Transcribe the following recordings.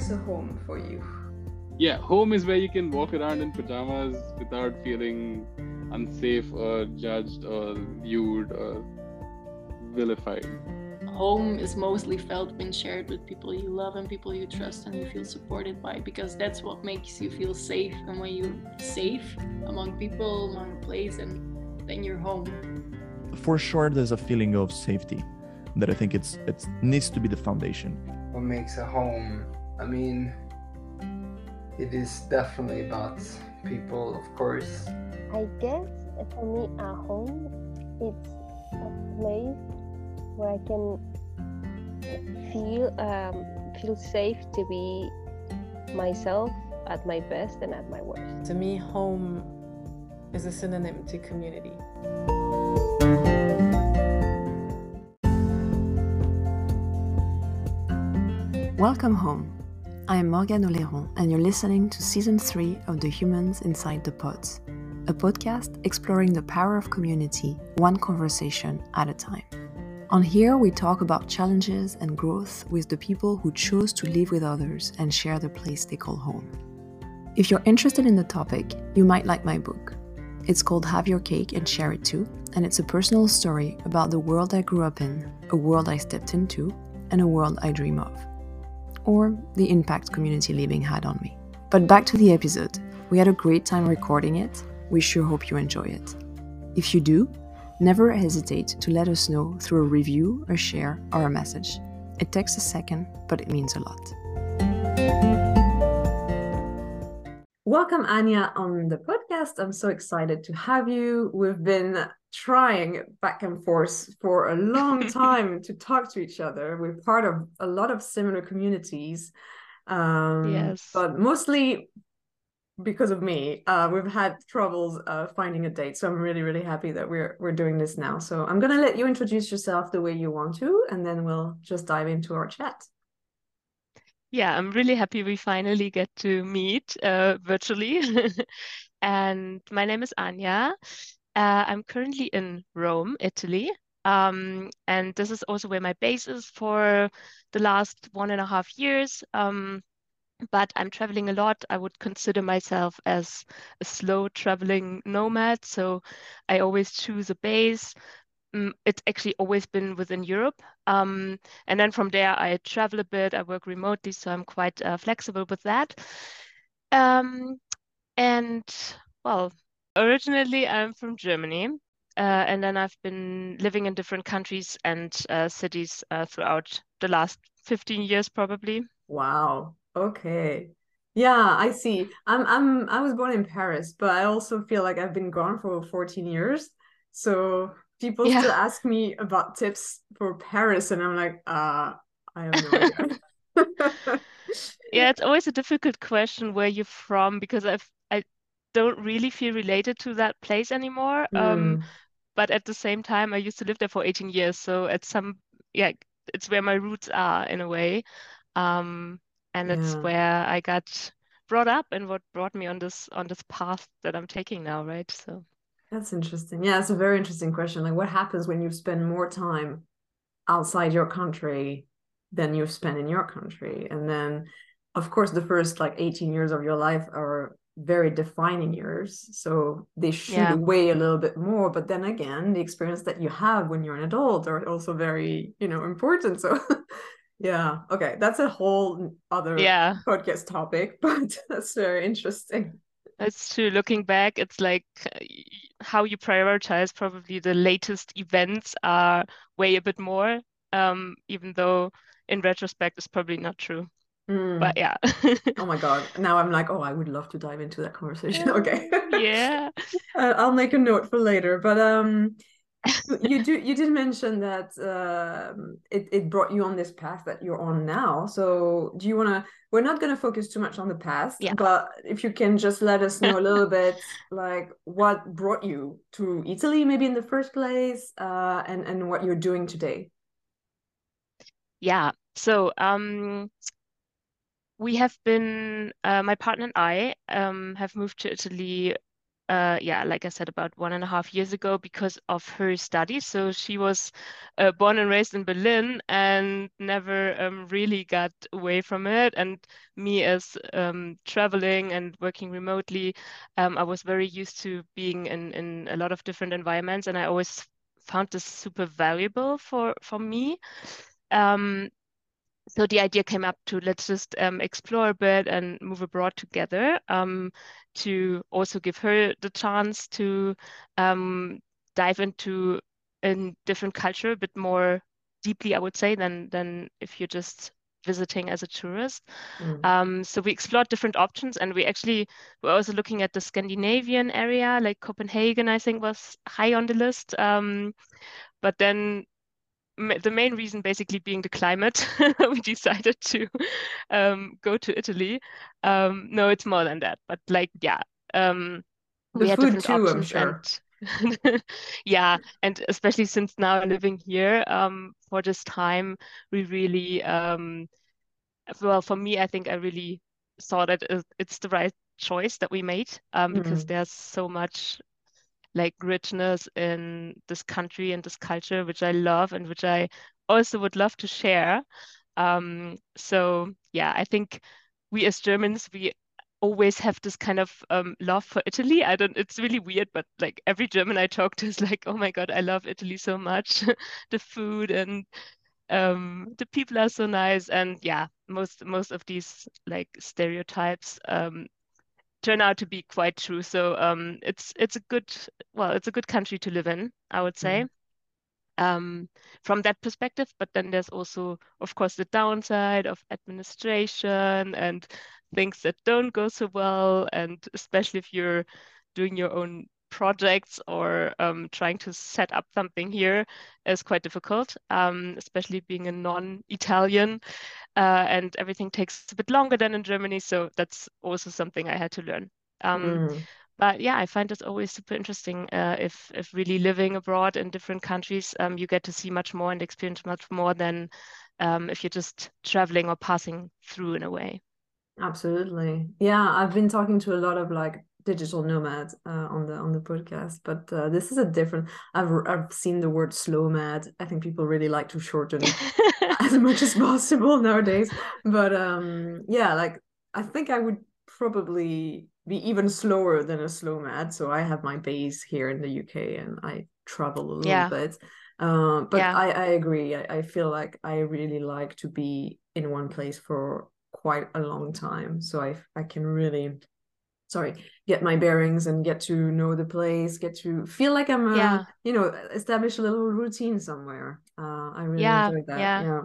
makes a home for you? Yeah, home is where you can walk around in pajamas without feeling unsafe or judged or viewed or vilified. Home is mostly felt when shared with people you love and people you trust and you feel supported by because that's what makes you feel safe. And when you're safe among people, among a place, and then you're home. For sure, there's a feeling of safety that I think it's it needs to be the foundation. What makes a home? I mean, it is definitely about people, of course. I guess for me, a home it's a place where I can feel um, feel safe to be myself at my best and at my worst. To me, home is a synonym to community. Welcome home. I am Morgane Oléron, and you're listening to season three of The Humans Inside the Pods, a podcast exploring the power of community, one conversation at a time. On here, we talk about challenges and growth with the people who chose to live with others and share the place they call home. If you're interested in the topic, you might like my book. It's called Have Your Cake and Share It Too, and it's a personal story about the world I grew up in, a world I stepped into, and a world I dream of or the impact community living had on me. But back to the episode. We had a great time recording it. We sure hope you enjoy it. If you do, never hesitate to let us know through a review, a share, or a message. It takes a second, but it means a lot. Welcome, Anja, on the podcast. I'm so excited to have you. We've been trying back and forth for a long time to talk to each other. We're part of a lot of similar communities. Um, yes. But mostly because of me, uh, we've had troubles uh, finding a date. So I'm really, really happy that we're we're doing this now. So I'm gonna let you introduce yourself the way you want to, and then we'll just dive into our chat. Yeah, I'm really happy we finally get to meet uh, virtually. and my name is Anja. Uh, I'm currently in Rome, Italy. Um, and this is also where my base is for the last one and a half years. Um, but I'm traveling a lot. I would consider myself as a slow traveling nomad. So I always choose a base. Mm, it's actually always been within Europe. Um, and then from there, I travel a bit. I work remotely, so I'm quite uh, flexible with that. Um, and well, Originally, I'm from Germany, uh, and then I've been living in different countries and uh, cities uh, throughout the last 15 years, probably. Wow. Okay. Yeah, I see. I'm I'm I was born in Paris, but I also feel like I've been gone for 14 years. So people Yeah. still ask me about tips for Paris, and I'm like, uh, I have no idea. Yeah, it's always a difficult question where you're from because I've don't really feel related to that place anymore. Um, Mm, but at the same time, I used to live there for 18 years, so at some yeah, it's where my roots are in a way. Um, and it's where I got brought up and what brought me on this on this path that I'm taking now, right? So. That's interesting. Yeah, it's a very interesting question. Like, what happens when you spend more time outside your country than you've spent in your country? And then, of course, the first like 18 years of your life are very defining years. So they should Yeah. weigh a little bit more. But then again, the experience that you have when you're an adult are also very, you know, important. So, yeah, okay, that's a whole other Yeah, podcast topic, but that's very interesting. that's true. Looking back, it's like uh, how you prioritize probably the latest events are way a bit more, um, even though in retrospect it's probably not true. Mm. But yeah. Oh my God. Now I'm like, oh, I would love to dive into that conversation. Okay. Yeah. Uh, I'll make a note for later. But um you do you did mention that um it, it brought you on this path that you're on now. So do you wanna we're not gonna focus too much on the past, Yeah. but if you can just let us know a little bit like what brought you to Italy maybe in the first place, uh and, and what you're doing today. Yeah. So, um, we have been, uh, my partner and I, um, have moved to Italy uh, yeah, like I said, about one and a half years ago because of her studies. So she was uh, born and raised in Berlin and never um, really got away from it. And me, as um, traveling and working remotely, um, I was very used to being in, in a lot of different environments, and I always found this super valuable for for me. Um, so the idea came up to let's just um, explore a bit and move abroad together um, to also give her the chance to um, dive into a different culture a bit more deeply, I would say, than than if you're just visiting as a tourist. Mm. Um, so we explored different options, and we actually were also looking at the Scandinavian area, like Copenhagen, I think was high on the list. Um, but then the main reason basically being the climate, we decided to um, go to Italy. Um, no, it's more than that, but like, yeah, um, we had different too, I'm options sure. and yeah, and especially since now living here um, for this time, we really, um, well, for me, I think I really saw that it's the right choice that we made um, because Mm. there's so much like richness in this country and this culture, which I love and which I also would love to share. Um, so yeah, I think we as Germans, we always have this kind of um, love for Italy. I don't, it's really weird, but like every German I talk to is like, oh my God, I love Italy so much. The food and um, the people are so nice. And yeah, most most of these like stereotypes um, turn out to be quite true. So um, it's it's a good well, it's a good country to live in, I would say. Um, from that perspective, but then there's also, of course, the downside of administration and things that don't go so well, and especially if you're doing your own projects or um, trying to set up something here is quite difficult, um, especially being a non-Italian, uh, and everything takes a bit longer than in Germany. So that's also something I had to learn. Um, Mm. but yeah, I find this always super interesting. Uh, if if really living abroad in different countries, um, you get to see much more and experience much more than um, if you're just traveling or passing through in a way. Absolutely. Yeah, I've been talking to a lot of like digital nomad uh, on the on the podcast, but uh, this is a different. I've I've seen the word slow mad. I think people really like to shorten as much as possible nowadays. But um, yeah, like I think I would probably be even slower than a slow mad. So I have my base here in the UK and I travel a little Yeah. bit. Um, but Yeah. I, I agree. I, I feel like I really like to be in one place for quite a long time. So I I can really sorry get my bearings and get to know the place get to feel like i'm uh, Yeah. you know establish a little routine somewhere uh i really Yeah, enjoyed that yeah. yeah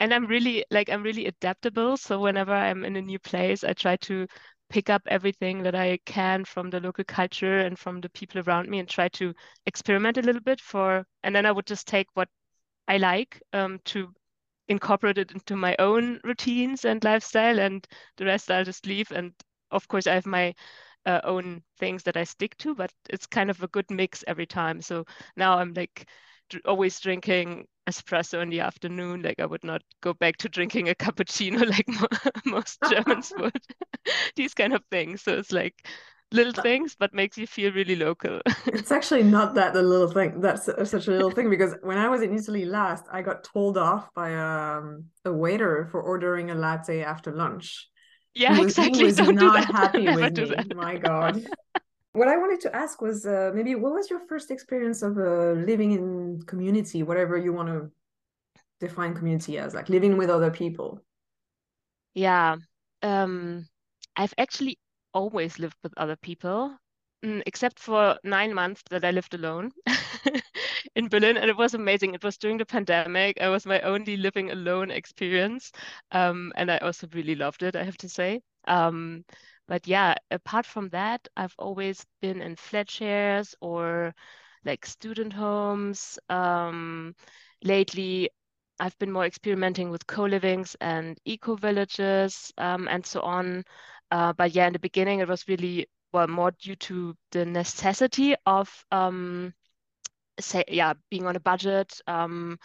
and I'm really like I'm really adaptable. So whenever I'm in a new place, I try to pick up everything that I can from the local culture and from the people around me and try to experiment a little bit for and then I would just take what I like um, to incorporate it into my own routines and lifestyle and the rest I'll just leave. And of course I have my uh, own things that I stick to, but it's kind of a good mix every time. So now I'm like dr- always drinking espresso in the afternoon. Like I would not go back to drinking a cappuccino like mo- most Germans would. These kind of things. So it's like little things, but makes you feel really local. it's actually not that a little thing that's such a little thing because when i was in italy last i got told off by um, a waiter for ordering a latte after lunch yeah, was, exactly. was Don't do not that. happy Never with do me my god what i wanted to ask was uh, maybe what was your first experience of uh, living in community whatever you want to define community as like living with other people Yeah. Um, I've actually always lived with other people, mm, except for nine months that I lived alone in Berlin, and it was amazing. It was during the pandemic. It was my only living alone experience, um, and I also really loved it, I have to say. Um, but yeah, apart from that, I've always been in flat shares or like student homes. Um, lately, I've been more experimenting with co-livings and eco-villages um, and so on. Uh, but yeah, in the beginning, it was really well more due to the necessity of um, say yeah being on a budget um,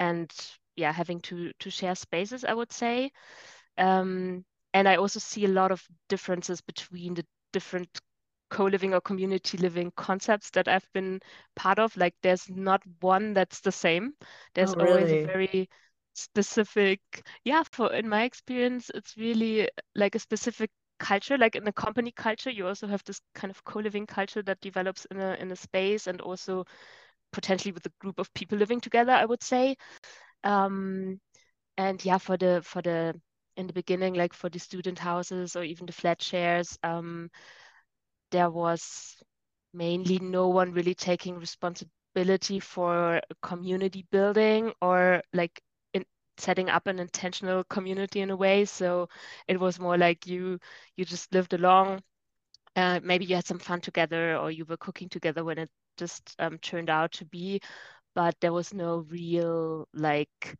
and yeah having to to share spaces. I would say, um, and I also see a lot of differences between the different co-living or community living concepts that I've been part of. Like there's not one that's the same. There's Oh, always a very specific, yeah, for in my experience, it's really like a specific culture. Like in the company culture, you also have this kind of co-living culture that develops in a in a space and also potentially with a group of people living together, I would say. Um, and yeah, for the for the in the beginning, like for the student houses or even the flat shares, um, there was mainly no one really taking responsibility for community building or like setting up an intentional community in a way. So it was more like you you just lived along. Uh, maybe you had some fun together or you were cooking together when it just um, turned out to be, but there was no real like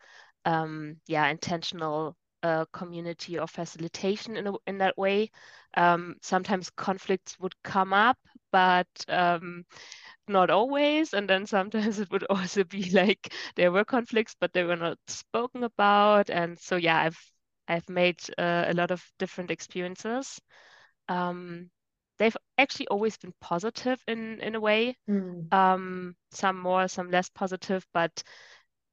um, yeah intentional uh, community or facilitation in a, in that way. Um, sometimes conflicts would come up, but um, not always. And then sometimes it would also be like there were conflicts, but they were not spoken about. And so yeah, I've I've made uh, a lot of different experiences. Um, they've actually always been positive in in a way. Mm. Um, some more, some less positive, but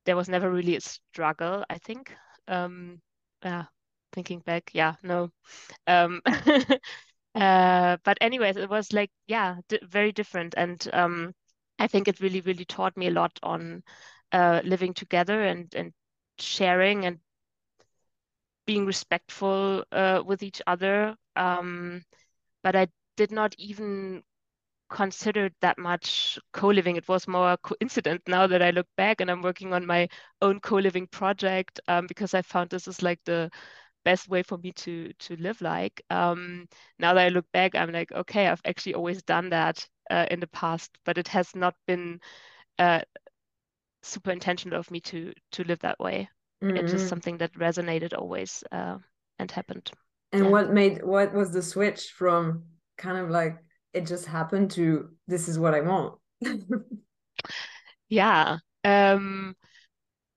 there was never really a struggle, I think. Um, yeah, thinking back, yeah, no. Um, uh, but anyways, it was like, yeah, very different. And um, I think it really, really taught me a lot on uh, living together and and sharing and being respectful uh, with each other. Um, but I did not even considered that much co-living. It was more a coincidence now that I look back and I'm working on my own co-living project um, because I found this is like the best way for me to to live like. Um, now that I look back, I'm like, okay, I've actually always done that uh, in the past, but it has not been uh, super intentional of me to to live that way. It's just something that resonated always uh, and happened. And Yeah. what made what was the switch from kind of like it just happened to this is what I want? Yeah. Um,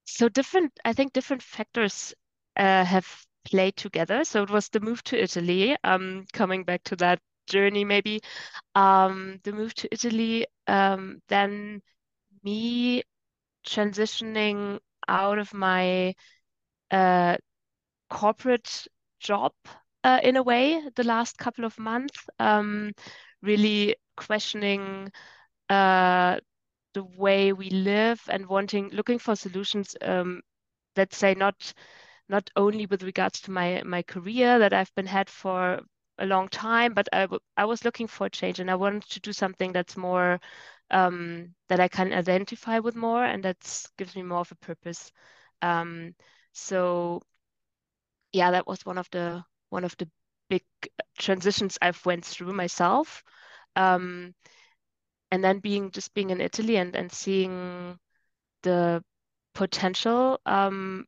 so different, I think different factors uh, have played together. So it was the move to Italy, um, coming back to that journey maybe. Um, the move to Italy, um, then me transitioning out of my uh, corporate job uh, in a way the last couple of months, um, really questioning uh, the way we live and wanting looking for solutions um, let's say not not only with regards to my my career that I've been had for a long time but I, I was looking for a change and I wanted to do something that's more um, that I can identify with more and that gives me more of a purpose. Um, so yeah that was one of the one of the big transitions I've went through myself um, and then being just being in Italy and and seeing the potential um,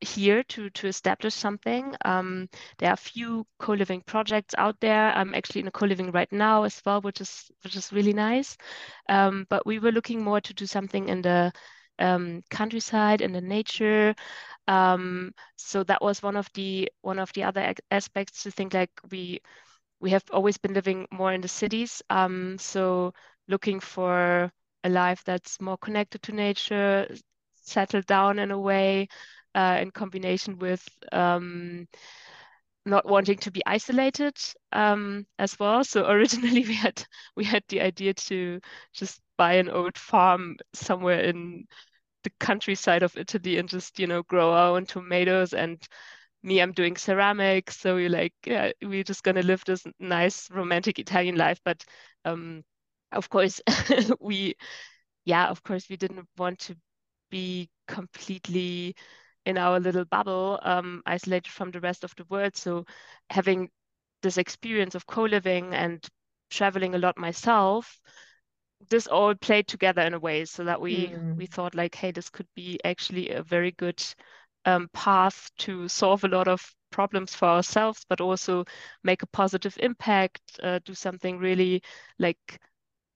here to to establish something. Um, there are a few co-living projects out there. I'm actually in a co-living right now as well, which is which is really nice. Um, but we were looking more to do something in the um, countryside, in the nature. Um, so that was one of the one of the other aspects to think like we we have always been living more in the cities. Um, so looking for a life that's more connected to nature, settled down in a way, uh, in combination with um, not wanting to be isolated um, as well. So originally we had we had the idea to just buy an old farm somewhere in the countryside of Italy and just, you know, grow our own tomatoes and me, I'm doing ceramics. So we're like, yeah, we're just gonna live this nice romantic Italian life. But um, of course, we, yeah, of course, we didn't want to be completely in our little bubble, um, isolated from the rest of the world. So having this experience of co-living and traveling a lot myself, this all played together in a way so that we Mm. we thought like, hey, this could be actually a very good um, path to solve a lot of problems for ourselves, but also make a positive impact, uh, do something really like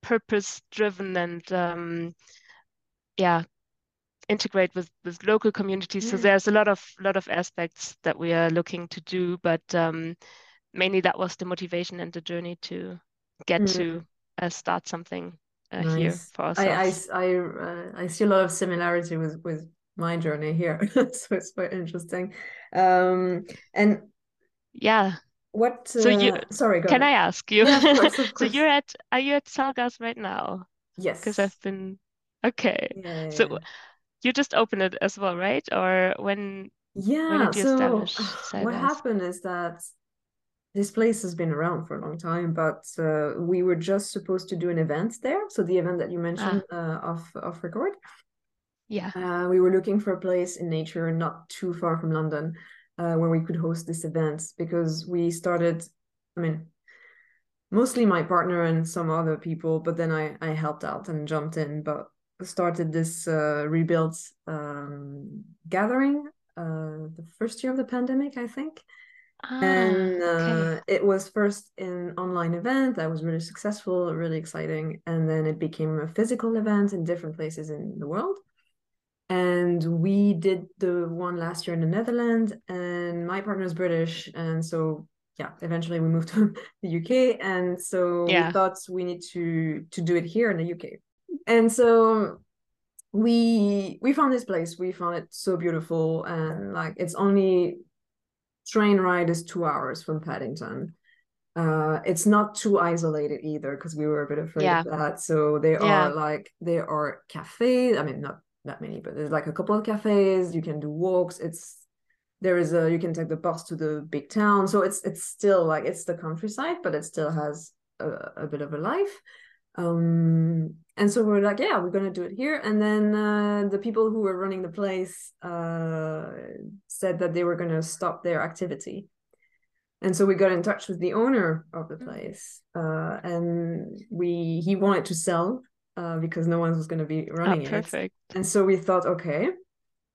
purpose driven and um, yeah, integrate with with local communities. So there's a lot of lot of aspects that we are looking to do, but um, mainly that was the motivation and the journey to get Mm. to uh, start something uh, here Nice. for I I I uh, I see a lot of similarity with with my journey here, so it's quite interesting. Um, and Yeah. what? So you uh, sorry, can I ask you? Yeah, of course, of So you're at are you at Sargas right now? Yes, because I've been okay. Yeah, yeah, So you just opened it as well, right? Or when when Yeah, did you so establish what happened is that this place has been around for a long time, but uh, we were just supposed to do an event there. So the event that you mentioned uh, off off record. yeah. Uh, we were looking for a place in nature not too far from London uh, where we could host this event because we started, I mean, mostly my partner and some other people, but then I, I helped out and jumped in, but started this uh, rebuilt um, gathering uh, the first year of the pandemic, I think. And Ah, okay. uh, it was first an online event that was really successful, really exciting. And then it became a physical event in different places in the world. And we did the one last year in the Netherlands, and my partner is British. And so, yeah, eventually we moved to the UK. And so we thought we need to to do it here in the UK. And so we we found this place. We found it so beautiful, and like it's only train ride is two hours from Paddington. Uh, it's not too isolated either because we were a bit afraid Yeah. of that. So there Yeah. are like there are cafes. I mean, not that many, but there's like a couple of cafes. You can do walks. It's there is a you can take the bus to the big town. So it's it's still like it's the countryside, but it still has a, a bit of a life. Um, and so we're like, yeah, we're gonna do it here. And then uh, the people who were running the place uh, said that they were gonna stop their activity. And so we got in touch with the owner of the place, uh, and we he wanted to sell uh, because no one was going to be Ah, running it. perfect. And so we thought, okay,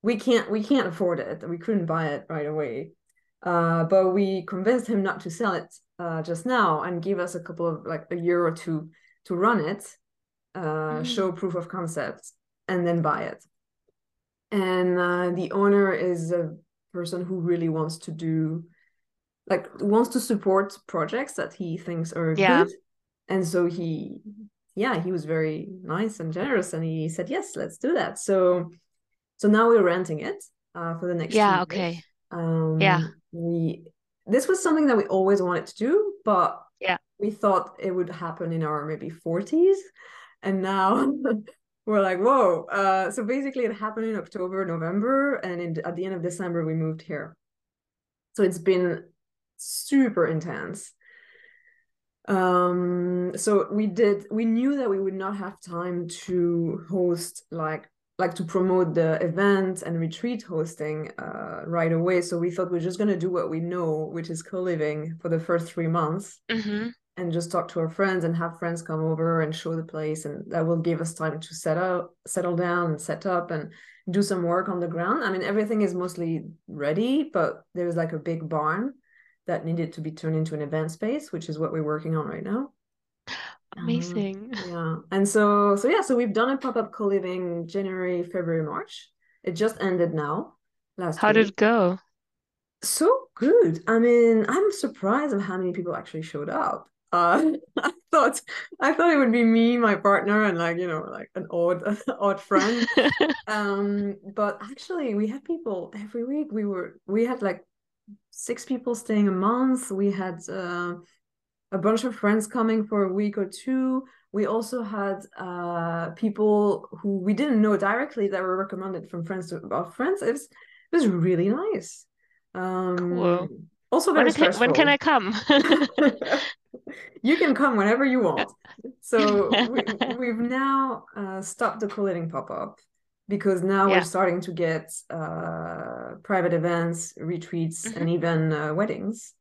we can't we can't afford it. We couldn't buy it right away, uh, but we convinced him not to sell it uh, just now and give us a couple of like a year or two to run it, uh, Mm. show proof of concept, and then buy it. And uh, the owner is a person who really wants to do like wants to support projects that he thinks are Yeah. good and so he yeah he was very nice and generous and he said yes let's do that so so now we're renting it uh, for the next Yeah, okay. um Yeah. we this was something that we always wanted to do but Yeah. we thought it would happen in our maybe 40s and now we're like whoa uh so basically it happened in october november and in, at the end of december we moved here so it's been super intense um so we did we knew that we would not have time to host like like to promote the event and retreat hosting uh right away. So we thought we're just going to do what we know which is co-living for the first three months hmm and just talk to our friends and have friends come over and show the place and that will give us time to set up settle down and set up and do some work on the ground. I mean everything is mostly ready but there's like a big barn that needed to be turned into an event space which is what we're working on right now Um, Amazing. yeah and so so yeah so we've done a pop-up co-living january february march it just ended now last How did it go? so good. I mean, I'm surprised of how many people actually showed up. Uh, I thought I thought it would be me, my partner, and like you know, like an odd odd friend. Um, but actually, we had people every week. We were we had like six people staying a month. We had uh, a bunch of friends coming for a week or two. We also had uh, people who we didn't know directly that were recommended from friends to our friends. It was it was really nice. Um, Cool. Also When very can, when can I come? you can come whenever you want. So we, we've now uh, stopped the co-living pop-up because now Yeah. we're starting to get uh, private events, retreats, Mhm. and even uh, weddings.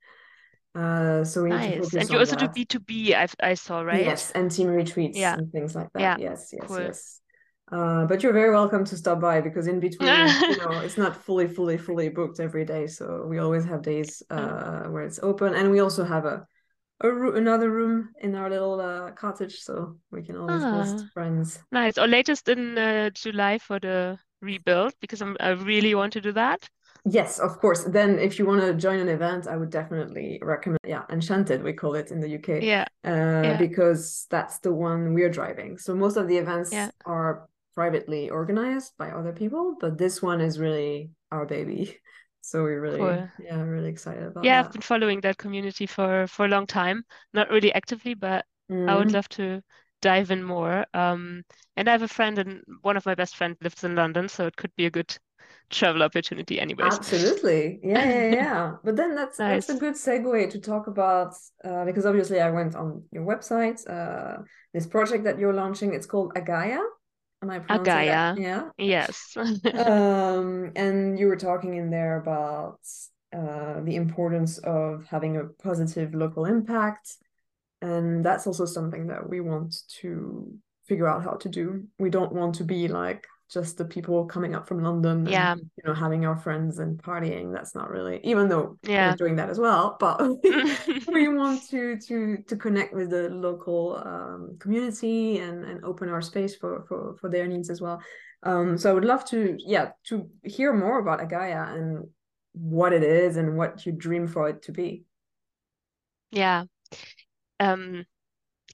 Uh, so we need to Nice. And you also do. B2B, I I saw, right? Yes, and team retreats Yeah. and things like that. Yeah. Yes, yes, Cool. yes. Uh, but you're very welcome to stop by because in between, you know, it's not fully, fully, fully booked every day. So we always have days Oh. uh, where it's open, and we also have a, a roo- another room in our little uh, cottage, so we can always host Ah. friends. Nice. Or latest in uh, July for the rebuild because I'm, I really want to do that. Yes, of course. Then if you want to join an event, I would definitely recommend, yeah, Enchanted, we call it in the UK. Yeah. Uh, Yeah. because that's the one we're driving. So most of the events Yeah. are privately organized by other people, but this one is really our baby. So we're really, Cool. yeah, really excited about it. Yeah, I've been following that community for for a long time. Not really actively, but I would Mhm. love to dive in more. Um, and I have a friend, and one of my best friends lives in London, so it could be a good travel opportunity, anyways. Absolutely. Yeah, yeah, yeah. But then that's that's a good segue to talk about uh, because obviously I went on your website, uh, this project that you're launching. It's called Agaia. Am I pronouncing that? Agaia. Yeah. Yes. Um, and you were talking in there about uh, the importance of having a positive local impact. And that's also something that we want to figure out how to do. We don't want to be like just the people coming up from London and Yeah. you know having our friends and partying. That's not really, even though Yeah. we're doing that as well, but we want to to to connect with the local um, community and and open our space for for for their needs as well. Um, so I would love to yeah to hear more about Agaia and what it is and what you dream for it to be. Yeah. Um,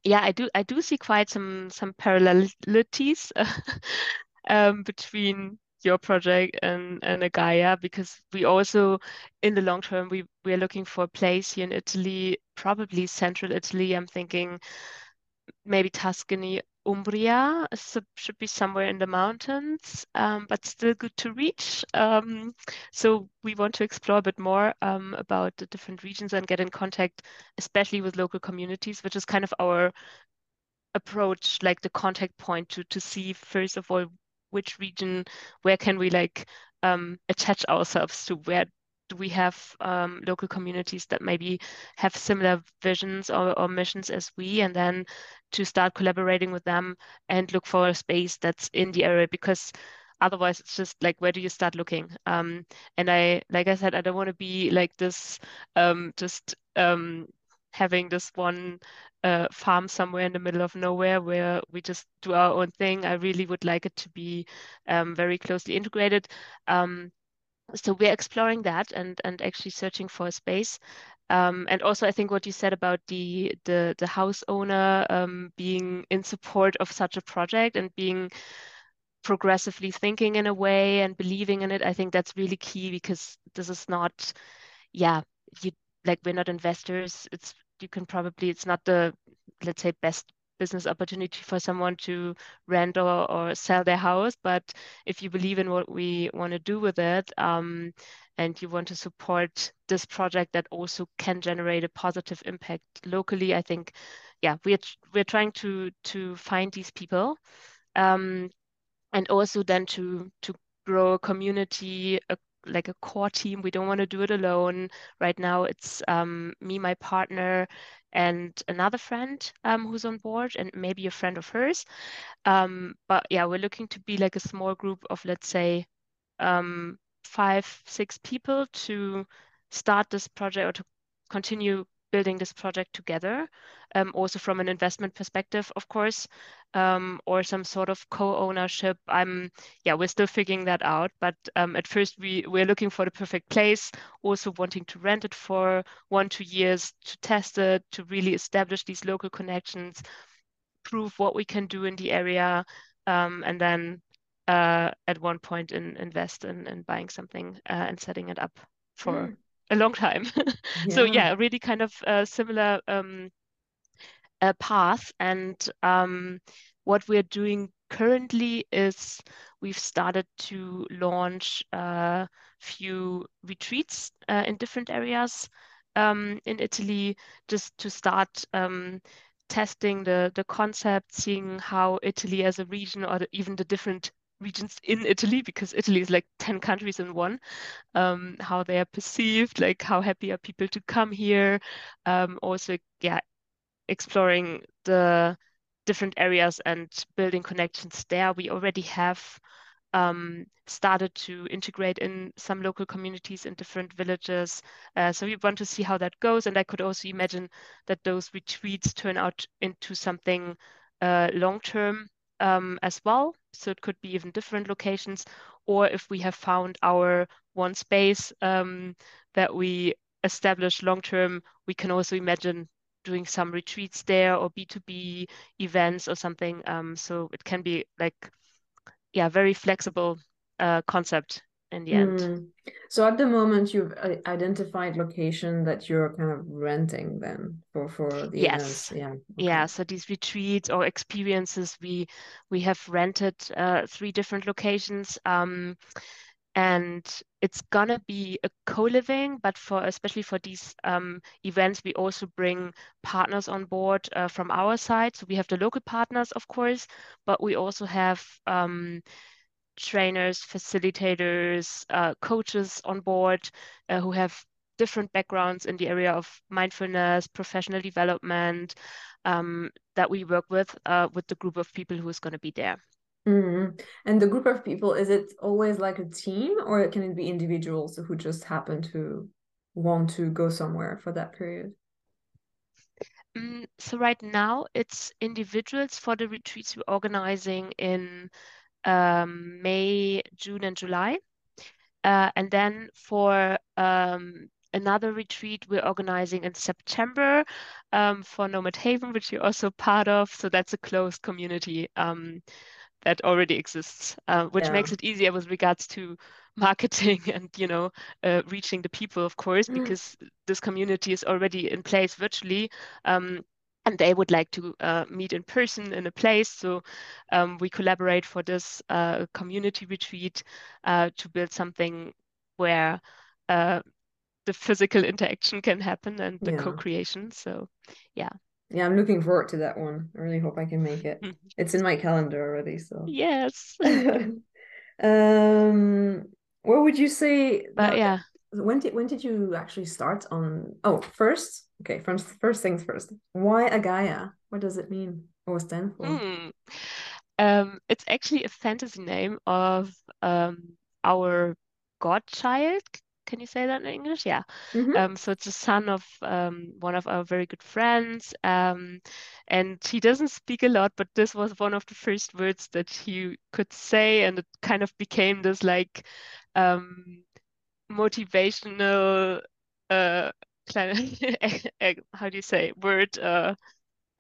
yeah, I do I do see quite some some parallelities um, between your project and and Agaia because we also in the long term we we are looking for a place here in Italy, probably central Italy. I'm thinking maybe Tuscany, Umbria, so should be somewhere in the mountains, um, but still good to reach. Um, so we want to explore a bit more um, about the different regions and get in contact, especially with local communities, which is kind of our approach, like the contact point to to see first of all which region, where can we like um, attach ourselves to, where do we have um, local communities that maybe have similar visions or, or missions as we, and then to start collaborating with them and look for a space that's in the area because otherwise it's just like where do you start looking? Um, and i like i said i don't want to be like this um, just um, having this one uh, farm somewhere in the middle of nowhere where we just do our own thing. I really would like it to be um, very closely integrated. Um, so we're exploring that and and actually searching for a space. Um, and also I think what you said about the the the house owner um, being in support of such a project and being progressively thinking in a way and believing in it, I think that's really key because this is not, yeah, you like we're not investors. It's you can probably it's not the let's say best business opportunity for someone to rent or, or sell their house. But if you believe in what we want to do with it, um, and you want to support this project that also can generate a positive impact locally, I think, yeah, we're we're trying to to find these people, um, and also then to to grow a community, like a core team. We don't want to do it alone. Right now, it's um, me, my partner, and another friend um, who's on board, and maybe a friend of hers. Um, but yeah, we're looking to be like a small group of, let's say, um, five, six people to start this project or to continue building this project together. Um, also from an investment perspective, of course, um, or some sort of co-ownership. I'm, yeah, we're still figuring that out. But um, at first, we we're looking for the perfect place. Also wanting to rent it for one, two years to test it, to really establish these local connections, prove what we can do in the area, um, and then uh, at one point in, invest in, in buying something uh, and setting it up for Mm. A long time. so Yeah. yeah, really kind of a similar um, uh, path. And um, what we're doing currently is we've started to launch a few retreats uh, in different areas um, in Italy, just to start um, testing the the concept, seeing how Italy as a region or the, even the different regions in Italy, because Italy is like 10 countries in one, um, how they are perceived, like how happy are people to come here. Um, also, yeah, exploring the different areas and building connections there. We already have um, started to integrate in some local communities in different villages. Uh, so we want to see how that goes. And I could also imagine that those retreats turn out into something uh, long term um, as well. So it could be even different locations, or if we have found our one space um, that we establish long term, we can also imagine doing some retreats there or B2B events or something. Um, so it can be like, yeah, very flexible uh, concept in the end. Mm. So at the moment, you've uh, identified location that you're kind of renting then for for the yes. events. Yeah. Okay. Yeah. So these retreats or experiences, we we have rented uh, three different locations. Um, and it's gonna be a co-living but for especially for these um, events we also bring partners on board uh, from our side so we have the local partners of course but we also have um, trainers facilitators uh, coaches on board uh, who have different backgrounds in the area of mindfulness professional development um, that we work with uh, with the group of people who is going to be there Mm. And the group of people, is it always like a team or can it be individuals who just happen to want to go somewhere for that period? Mm, so right now it's individuals for the retreats we're organizing in um, May, June, and July. Uh, and then for um, another retreat we're organizing in September um, for Nomad Haven, which you're also part of. So that's a closed community um, that already exists, uh, which Yeah. makes it easier with regards to marketing and you know uh, reaching the people, of course, Mm. because this community is already in place virtually. Um, and they would like to uh, meet in person in a place. So um, we collaborate for this uh, community retreat uh, to build something where uh, the physical interaction can happen and the Yeah. co-creation. So yeah. Yeah, I'm looking forward to that one. I really hope I can make it. Mhm. It's in my calendar already, so. Yes. um, what would you say? But now- yeah. when did when did you actually start on? Oh, first, okay. First, first things first. Why Agaia? What does it mean or stand for? Hmm. Um, it's actually a fantasy name of um, our godchild. Can you say that in English? Yeah. Mhm. Um, so it's the son of um, one of our very good friends. Um, and he doesn't speak a lot, but this was one of the first words that he could say, and it kind of became this like um, motivational uh, how do you say word uh,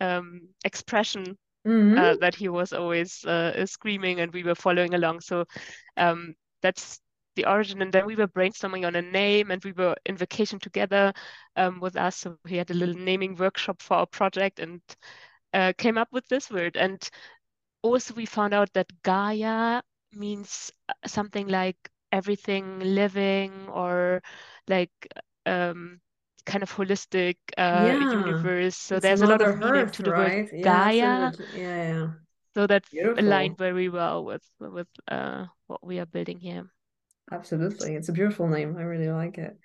um, expression Mhm. uh, that he was always uh, screaming and we were following along. So um, that's the origin. And then we were brainstorming on a name and we were in vacation together um, with us. So we had a little naming workshop for our project and uh, came up with this word. And also we found out that Gaia means uh, something like everything living or like um, kind of holistic uh, Yeah. universe. So It's there's a lot of meaning Earth, to the right? word Yeah, Gaia. Yeah, yeah. So that Beautiful. aligned very well with with uh, what we are building here. Absolutely. It's a beautiful name. I really like it.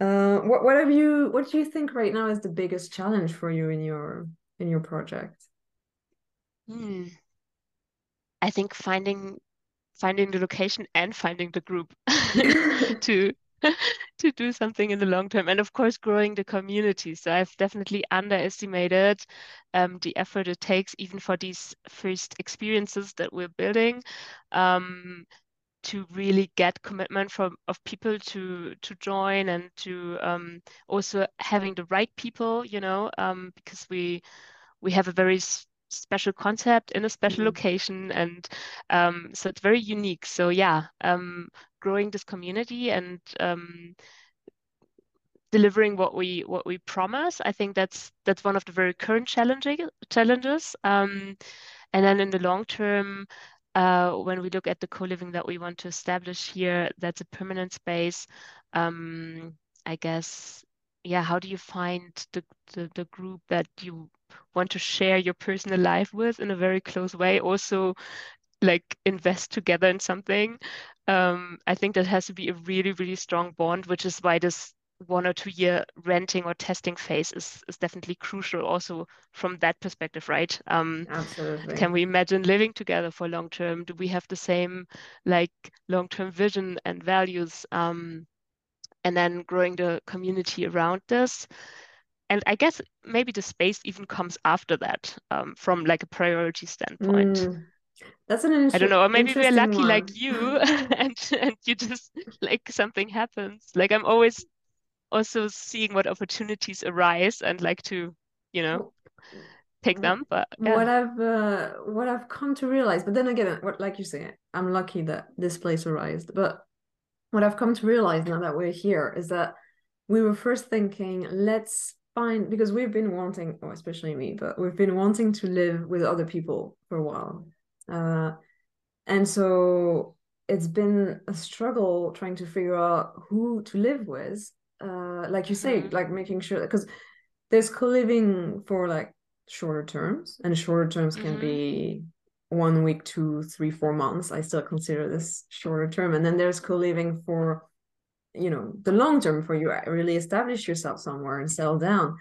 Uh, what what have you what do you think right now is the biggest challenge for you in your in your project? Hmm. I think finding finding the location and finding the group to to do something in the long term, and of course growing the community. So I've definitely underestimated um, the effort it takes even for these first experiences that we're building. Um, to really get commitment from of people to to join and to um, also having the right people, you know, um, because we we have a very special concept in a special Mhm. location, and um, so it's very unique. So yeah, um, growing this community and um, delivering what we what we promise, I think that's that's one of the very current challenging challenges. Um, and then in the long term, uh, when we look at the co-living that we want to establish here, that's a permanent space. Um, I guess, yeah, how do you find the, the the group that you want to share your personal life with in a very close way? Also, like invest together in something. Um, I think that has to be a really, really strong bond, which is why this one or two year renting or testing phase is is definitely crucial also from that perspective, right? Um, Absolutely. can we imagine living together for long term? Do we have the same like long term vision and values? Um, and then growing the community around this. And I guess maybe the space even comes after that, um, from like a priority standpoint. Mm, That's an interesting. I don't know, or maybe we're lucky one. like you and and you just like something happens. Like I'm always also seeing what opportunities arise and like to, you know, take them. But what. I've uh, what I've come to realize, but then again, what like you say, I'm lucky that this place arose. But what I've come to realize now that we're here is that we were first thinking, let's find because we've been wanting, or especially me, but we've been wanting to live with other people for a while, uh, and so it's been a struggle trying to figure out who to live with. Uh, like you say, Mhm. like making sure because there's co-living for like shorter terms and shorter terms can Mhm. be one week two three four months i still consider this shorter term. And then there's co-living for you know the long term for you. Really establish yourself somewhere and settle down.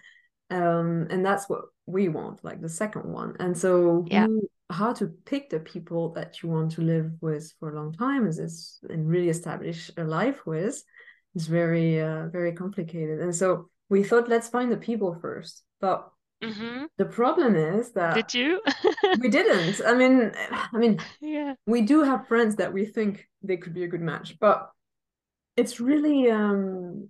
Um and that's what we want like the second one. And so Yeah. who, how to pick the people that you want to live with for a long time is this and really establish a life with is very uh, very complicated. And so we thought let's find the people first. But hmm the problem is that Did you? we didn't i mean i mean Yeah. we do have friends that we think they could be a good match but it's really um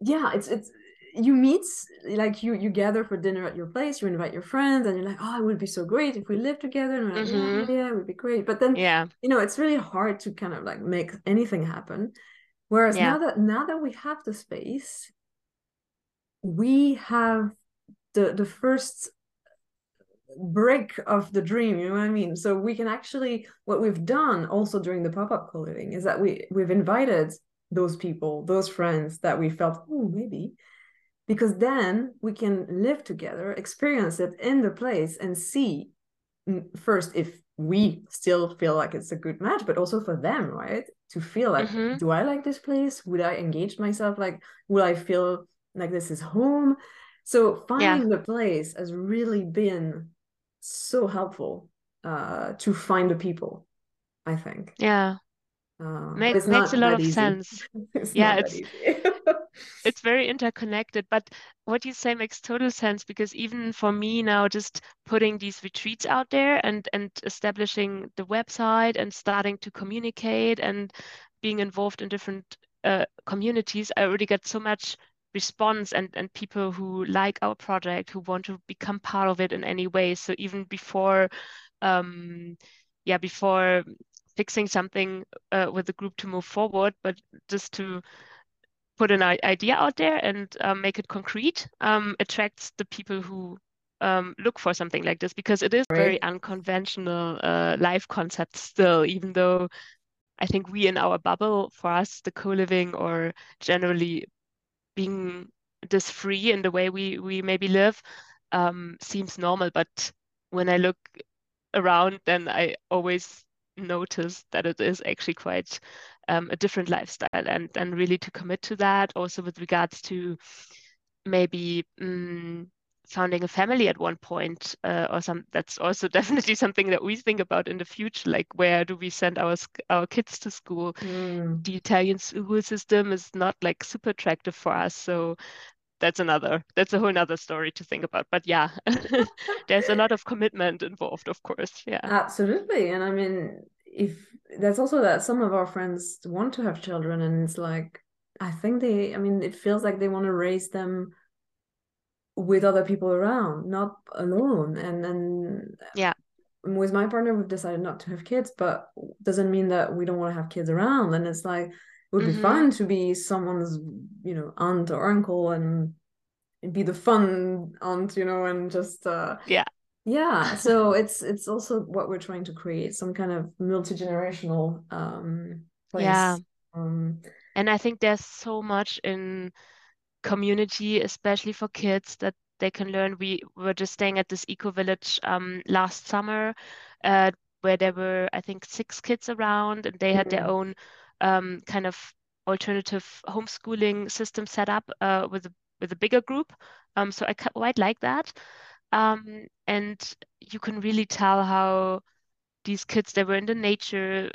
yeah it's it's you meet like you you gather for dinner at your place you invite your friends and you're like oh it would be so great if we lived together and we're like Mhm. yeah yeah it would be great but then Yeah. you know it's really hard to kind of like make anything happen whereas Yeah. now that now that we have the space we have the the first break of the dream you know what i mean? So we can actually what we've done also during the pop-up co-living is that we we've invited those people those friends that we felt oh maybe because then we can live together experience it in the place and see mm, first if we still feel like it's a good match but also for them right? To feel like Mhm. do i like this place? Would i engage myself? Like will i feel like this is home so finding the place has really been so helpful uh to find the people i think Yeah. uh, it's makes a lot of easy. sense. it's Yeah, it's- It's very interconnected, but what you say makes total sense because even for me now, just putting these retreats out there and and establishing the website and starting to communicate and being involved in different uh, communities, I already get so much response and and people who like our project, who want to become part of it in any way. So even before, um, yeah, before fixing something uh, with the group to move forward, but just to put an idea out there and um, make it concrete um, attracts the people who um, look for something like this because it is very unconventional uh, life concept still, even though I think we in our bubble, for us, the co-living or generally being this free in the way we we maybe live um, seems normal. But when I look around, then I always notice that it is actually quite um, a different lifestyle and and really to commit to that also with regards to maybe mm, founding a family at one point uh, or some that's also definitely something that we think about in the future like where do we send our our kids to school Mm. the Italian school system is not like super attractive for us so that's another that's a whole nother story to think about but yeah there's a lot of commitment involved of course yeah Absolutely. And I mean, if that's also that some of our friends want to have children, and it's like, I think they, I mean, it feels like they want to raise them with other people around, not alone. And then Yeah. with my partner, we've decided not to have kids, but doesn't mean that we don't want to have kids around. And it's like, it would be Mhm. fun to be someone's, you know, aunt or uncle and be the fun aunt, you know, and just uh Yeah. yeah so it's it's also what we're trying to create some kind of multi-generational um place Yeah. um And I think there's so much in community, especially for kids, that they can learn. We were just staying at this eco village um, last summer, uh, where there were, I think, six kids around, and they had their Mhm. own um, kind of alternative homeschooling system set up uh, with a with a bigger group. Um, so I quite like that. Um, and you can really tell how these kids, they were in the nature,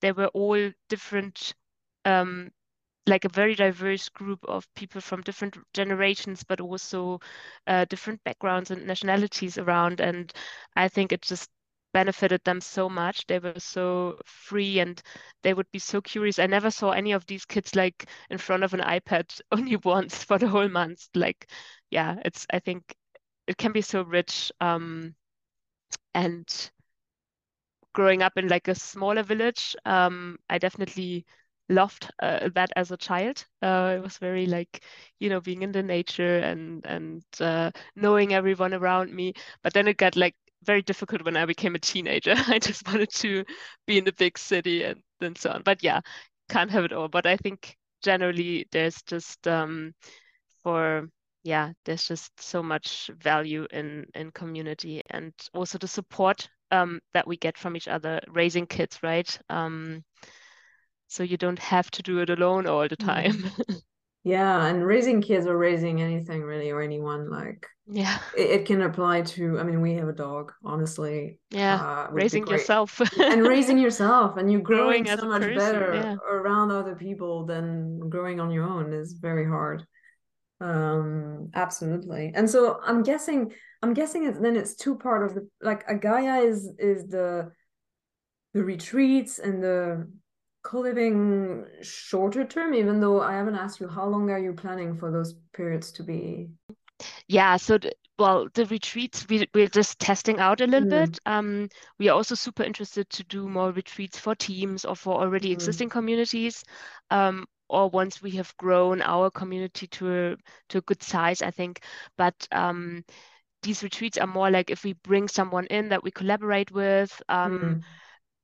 they were all different um, like a very diverse group of people from different generations, but also uh, different backgrounds and nationalities around. And I think it just benefited them so much. They were so free and they would be so curious. I never saw any of these kids like in front of an iPad only once for the whole month. Like, yeah, it's I think it can be so rich. Um, and growing up in like a smaller village, um, I definitely loved uh, that as a child. Uh, it was very like, you know, being in the nature and and uh, knowing everyone around me. But then it got like very difficult when I became a teenager. I just wanted to be in the big city and and so on. But yeah, can't have it all. But I think generally there's just um, for yeah, there's just so much value in in community and also the support um, that we get from each other raising kids, right? Um, so you don't have to do it alone all the time. Mm-hmm. yeah, and raising kids or raising anything really or anyone like yeah, it, it, can apply to. I mean, we have a dog, honestly. Yeah, uh, raising yourself and raising yourself, and you're growing, growing so much person, better yeah. around other people than growing on your own is very hard um absolutely and so i'm guessing i'm guessing it's then it's two part of the like Agaia is is the the retreats and the co-living shorter term even though i haven't asked you how long are you planning for those periods to be yeah so the, well the retreats we, we're just testing out a little mm. bit um we are also super interested to do more retreats for teams or for already mm. existing communities um or once we have grown our community to a, to a good size, I think. But um, these retreats are more like if we bring someone in that we collaborate with, um,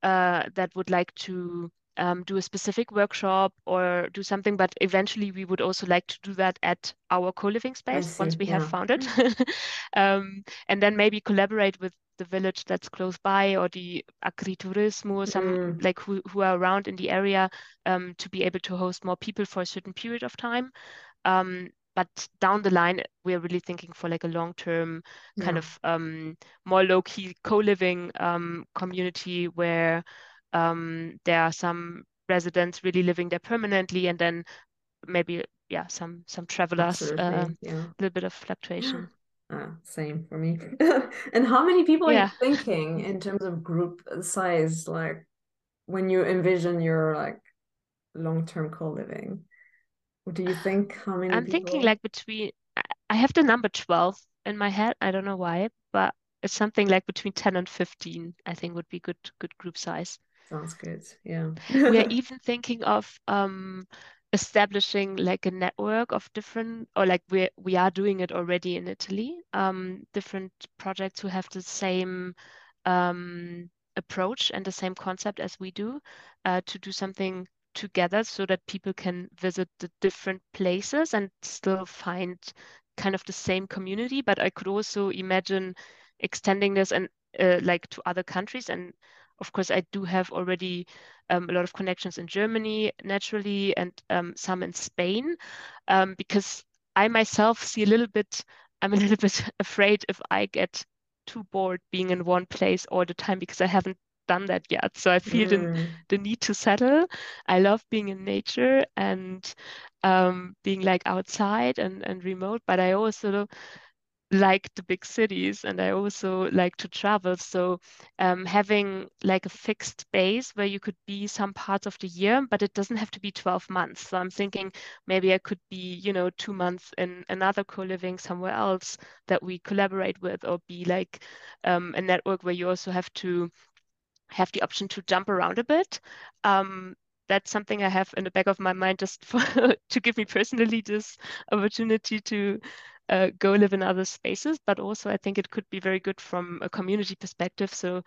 mm. uh, that would like to um, do a specific workshop or do something, but eventually we would also like to do that at our co-living space once we yeah. have found it. um, and then maybe collaborate with the village that's close by or the agriturismo, some mm. like who, who are around in the area um, to be able to host more people for a certain period of time. Um, but down the line, we're really thinking for like a long-term yeah. kind of um, more low-key co-living um, community where um, there are some residents really living there permanently, and then maybe yeah some some travelers, uh, yeah. a little bit of fluctuation. Uh, same for me. and how many people yeah. are you thinking in terms of group size? Like when you envision your like long-term co-living, what do you think? How many? I'm people? thinking like between. I have the number twelve in my head. I don't know why, but it's something like between ten and fifteen. I think would be good good group size. Sounds good. Yeah. we are even thinking of um, establishing like a network of different or like we we are doing it already in Italy um, different projects who have the same um, approach and the same concept as we do uh, to do something together so that people can visit the different places and still find kind of the same community but I could also imagine extending this and uh, like to other countries and of course, I do have already um, a lot of connections in Germany naturally and um, some in Spain um, because I myself see a little bit, I'm a little bit afraid if I get too bored being in one place all the time because I haven't done that yet. So I feel mm. the, the need to settle. I love being in nature and um, being like outside and, and remote, but I also like the big cities and I also like to travel. So um, having like a fixed base where you could be some parts of the year, but it doesn't have to be 12 months. So I'm thinking maybe I could be, you know, two months in another co-living somewhere else that we collaborate with or be like um, a network where you also have to have the option to jump around a bit. Um, that's something I have in the back of my mind just for to give me personally this opportunity to uh, go live in other spaces, but also I think it could be very good from a community perspective. So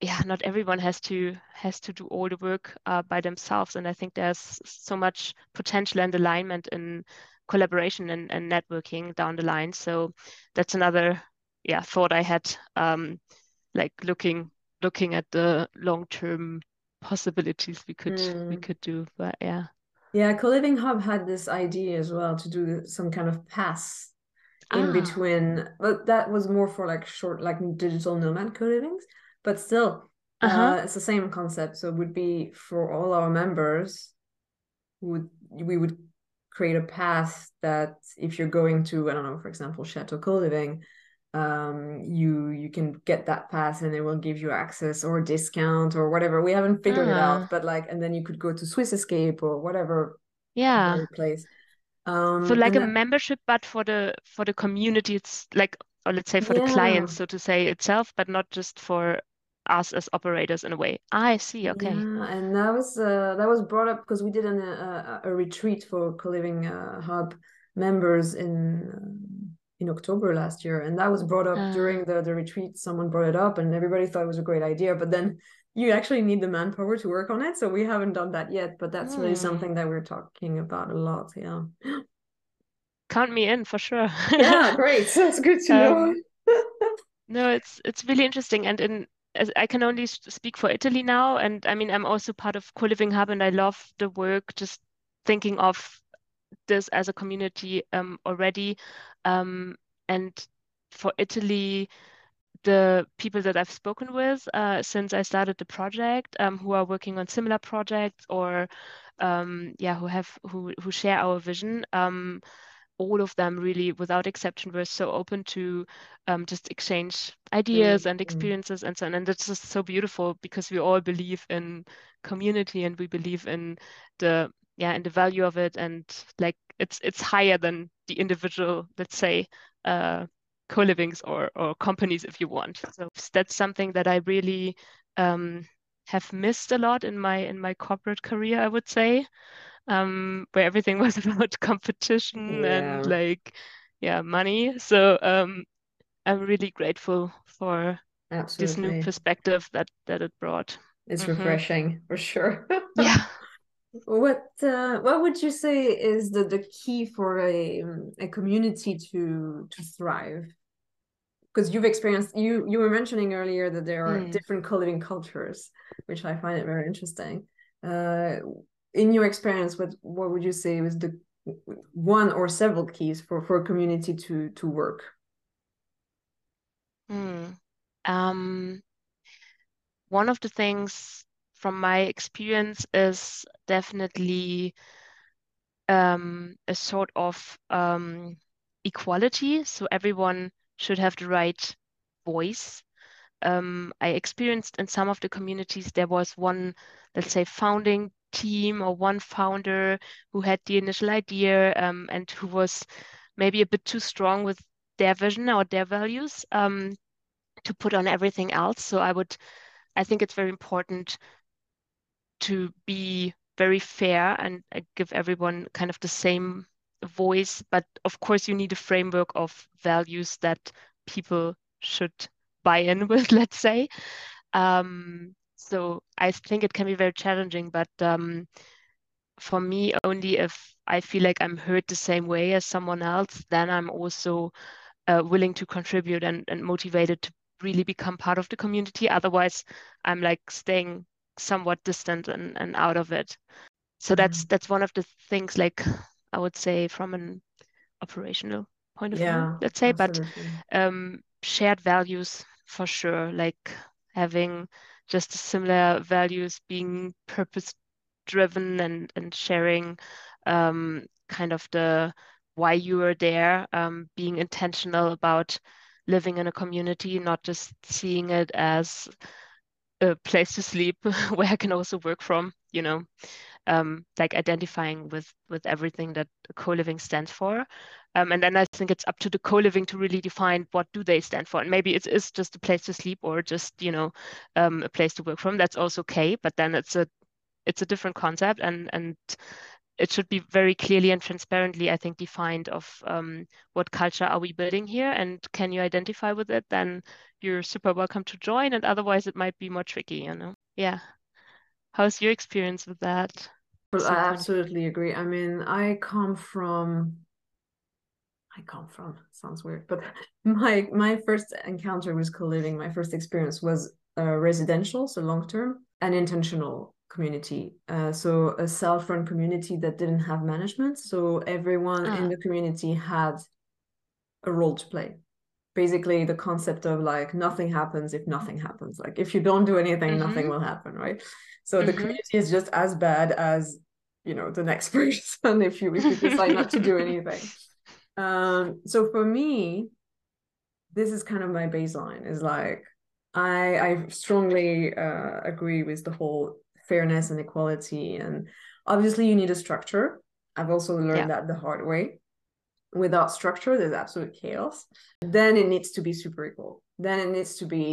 yeah, not everyone has to has to do all the work uh, by themselves, and I think there's so much potential and alignment in collaboration and, and networking down the line. So that's another yeah thought I had, um, like looking looking at the long term possibilities we could mm. we could do. But yeah. Yeah, Co-Living Hub had this idea as well to do some kind of pass in ah. between, but that was more for like short, like digital nomad co-livings. But still, uh-huh. uh, it's the same concept. So it would be for all our members, would we would create a path that if you're going to, I don't know, for example, Chateau Co-Living, um, you you can get that pass and it will give you access or discount or whatever. We haven't figured it Ah. out, but like, and then you could go to Swiss Escape or whatever Yeah. place. Um, So like a membership, but for the for the community, it's like, or let's say for the clients, so to say itself, but not just for us as operators in a way. I see. Okay. Yeah, and that was uh, that was brought up because we did an, uh, a, a retreat for co-living uh, hub members in in October last year, and that was brought up Ah. during the the retreat. Someone brought it up, and everybody thought it was a great idea. But then you actually need the manpower to work on it, so we haven't done that yet. But that's really Hmm. something that we're talking about a lot. Yeah. Count me in for sure. Yeah, great. That's good to know. Um, No, it's it's really interesting, and in as I can only speak for Italy now, and I mean I'm also part of Co-Living Hub, and I love the work. Just thinking of this as a community um, already, um, and for Italy, the people that I've spoken with uh, since I started the project, um, who are working on similar projects or um, yeah, who have who who share our vision. Um, all of them really, without exception, were so open to um, just exchange ideas and Mm. experiences and so on. And it's just so beautiful because we all believe in community and we believe in the yeah in the value of it and like it's it's higher than the individual, let's say, uh, co-livings or or companies if you want. So that's something that I really um, have missed a lot in my in my corporate career, I would say um, where everything was about competition and like, yeah, money. So um, I'm really grateful for this new perspective that that it brought. It's Mhm. refreshing for sure. Yeah. What uh, what would you say is the, the key for a um, a community to to thrive? Because you've experienced you you were mentioning earlier that there are Mm. different co-living cultures, which I find it very interesting. Uh, in your experience, what what would you say was the one or several keys for for a community to to work? Hmm. Um, one of the things from my experience is definitely um, a sort of um, equality. So everyone should have the right voice. Um, I experienced in some of the communities there was one, let's say, founding team or one founder who had the initial idea um, and who was maybe a bit too strong with their vision or their values um, to put on everything else. So I would, I think it's very important to be very fair and uh, give everyone kind of the same voice. But of course, you need a framework of values that people should buy in with, let's say. Um, so I think it can be very challenging, but um, for me, only if I feel like I'm heard the same way as someone else, then I'm also uh, willing to contribute and, and motivated to really become part of the community. Otherwise, I'm like staying somewhat distant and, and out of it. So that's that's one of the things like I would say from an operational point of view, let's say, but um, shared values for sure, like having just similar values, being purpose driven and and sharing um, kind of the why you are there, um, being intentional about living in a community, not just seeing it as a place to sleep where I can also work from, you know, um, like identifying with with everything that co-living stands for. Um, and then I think it's up to the co-living to really define what do they stand for. And maybe it is just a place to sleep or just, you know, um, a place to work from. That's also okay. But then it's a it's a different concept and and it should be very clearly and transparently, I think, defined of um, what culture are we building here and can you identify with it, then you're super welcome to join. And otherwise it might be more tricky, you know? Yeah. How's your experience with that? Well, I Some point of- absolutely agree. I mean, I come from I come from sounds weird, but my my first encounter with co-living, my first experience was uh, residential, so long term, and intentional community. Uh, so a self-run community that didn't have management, so everyone Ah. in the community had a role to play. Basically, the concept of like nothing happens if nothing happens. Like if you don't do anything, nothing Mhm. will happen, right? So the Mhm. community is just as bad as you know the next person if you if you decide not to do anything. Um, so for me, this is kind of my baseline is like i i strongly uh, agree with the whole fairness and equality and obviously you need a structure i've also learned Yeah. that the hard way without structure there's absolute chaos then it needs to be super equal then it needs to be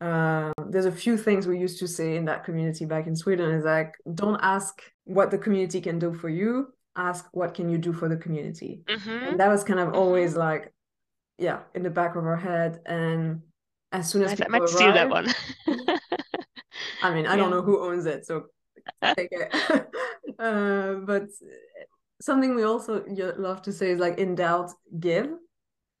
um, there's a few things we used to say in that community back in sweden is like don't ask what the community can do for you ask what can you do for the community Mhm. and that was kind of Mhm. always like yeah in the back of our head and as soon as I people might steal that one. i mean i don't know who owns it so take it uh, but something we also love to say is like in doubt give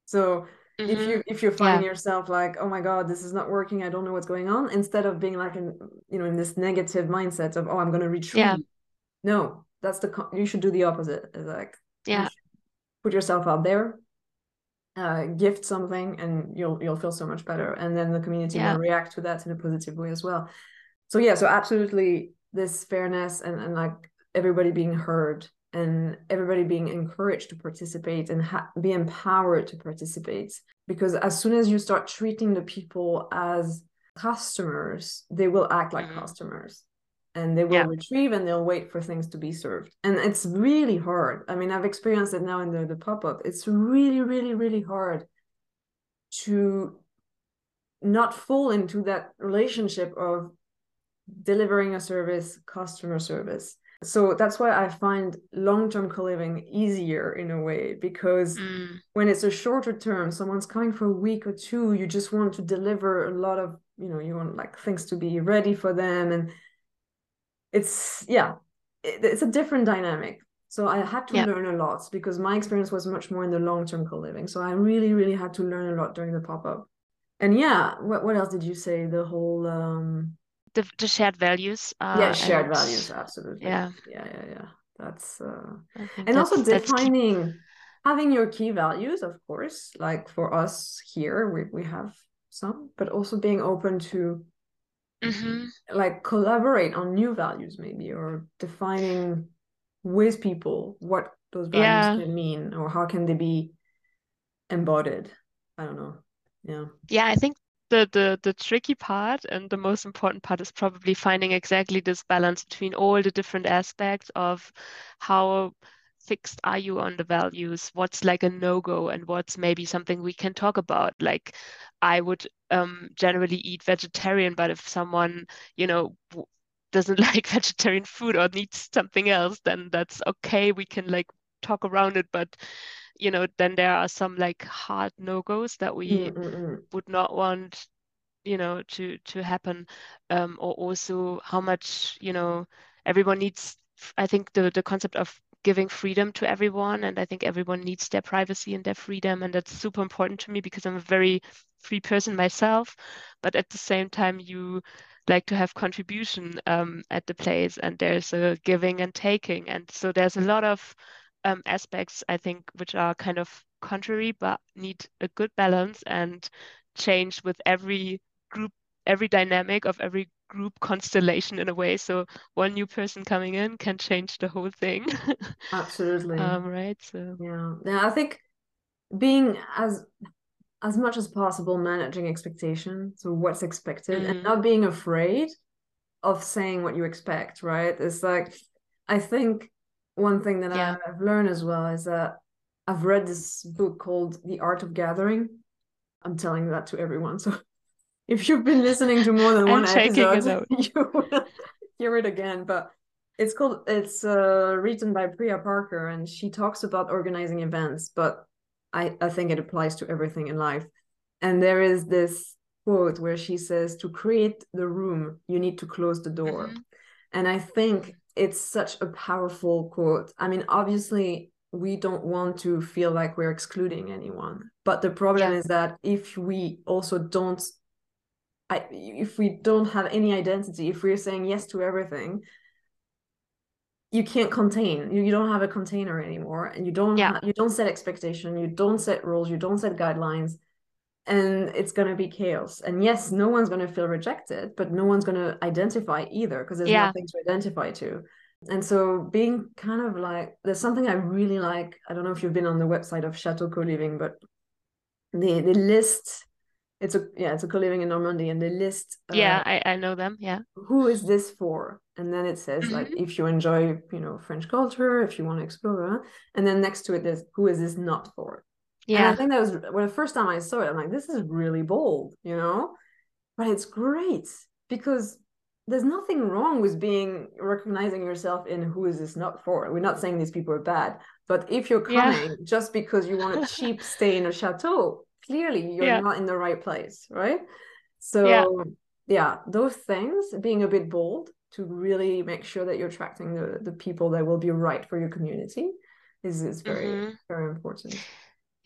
so if Mhm. you if you're finding yourself like oh my god this is not working i don't know what's going on instead of being like in you know in this negative mindset of oh i'm going to retreat Yeah. no that's the you should do the opposite it's like Yeah. should put yourself out there uh, gift something and you'll you'll feel so much better and then the community Yeah. will react to that in a positive way as well so yeah so absolutely this fairness and, and like everybody being heard and everybody being encouraged to participate and ha- be empowered to participate because as soon as you start treating the people as customers they will act like Mhm. customers and they will Yeah. retrieve and they'll wait for things to be served and it's really hard i mean i've experienced it now in the, the pop-up it's really really really hard to not fall into that relationship of delivering a service customer service. So that's why i find long-term co-living easier in a way because Mm. when it's a shorter term someone's coming for a week or two you just want to deliver a lot of you know you want like things to be ready for them and it's yeah it, it's a different dynamic. So i had to Yeah. learn a lot because my experience was much more in the long-term co-living. So i really really had to learn a lot during the pop-up. And yeah what, what else did you say? The whole um The, the shared values. Uh, yeah shared and values absolutely yeah. yeah yeah yeah that's uh and also that's key. defining having your key values of course like for us here we, we have some but also being open to Mhm. like collaborate on new values maybe or defining with people what those values Yeah. can mean or how can they be embodied i don't know yeah Yeah, I think the, the the tricky part and the most important part is probably finding exactly this balance between all the different aspects of how fixed are you on the values, what's like a no-go, and what's maybe something we can talk about. Like I would um generally eat vegetarian, but if someone, you know, doesn't like vegetarian food or needs something else, then that's okay. We can like talk around it, but you know, then there are some like hard no-goes that we Mm, mm, mm. would not want you know to to happen. Um or also how much you know everyone needs I think the the concept of giving freedom to everyone and I think everyone needs their privacy and their freedom and that's super important to me because I'm a very free person myself. But at the same time you like to have contribution um at the place and there's a giving and taking. And so there's a lot of um aspects I think which are kind of contrary but need a good balance and change with every group, every dynamic of every group constellation in a way. So one new person coming in can change the whole thing. absolutely Um, right? So yeah yeah i think being as as much as possible managing expectation so what's expected and Mhm. not being afraid of saying what you expect right it's like i think one thing that Yeah. i've learned as well is that i've read this book called the art of gathering i'm telling that to everyone so if you've been listening to more than one episode you will hear it again but it's called it's uh, written by priya parker and she talks about organizing events but I, I think it applies to everything in life and there is this quote where she says to create the room you need to close the door Mhm. and i think it's such a powerful quote i mean obviously we don't want to feel like we're excluding anyone but the problem Yeah. is that if we also don't I, if we don't have any identity if we're saying yes to everything you can't contain you, you don't have a container anymore and you don't Yeah. ha- you don't set expectation you don't set rules you don't set guidelines and it's going to be chaos and yes no one's going to feel rejected but no one's going to identify either because there's Yeah. nothing to identify to and so being kind of like there's something i really like i don't know if you've been on the website of chateau co-living but they they list it's a yeah it's a co-living in Normandy and they list uh, Yeah, I, I know them. Yeah. who is this for and then it says like Mm-hmm. if you enjoy you know French culture if you want to explore and then next to it there's who is this not for and I think that was well, the first time I saw it, I'm like, this is really bold, you know? But it's great because there's nothing wrong with being recognizing yourself in who is this not for. We're not saying these people are bad, but if you're Yeah. coming just because you want a cheap stay in a chateau, clearly you're Yeah. not in the right place, right? So Yeah. yeah, those things, being a bit bold to really make sure that you're attracting the, the people that will be right for your community is, is very, Mhm. very important.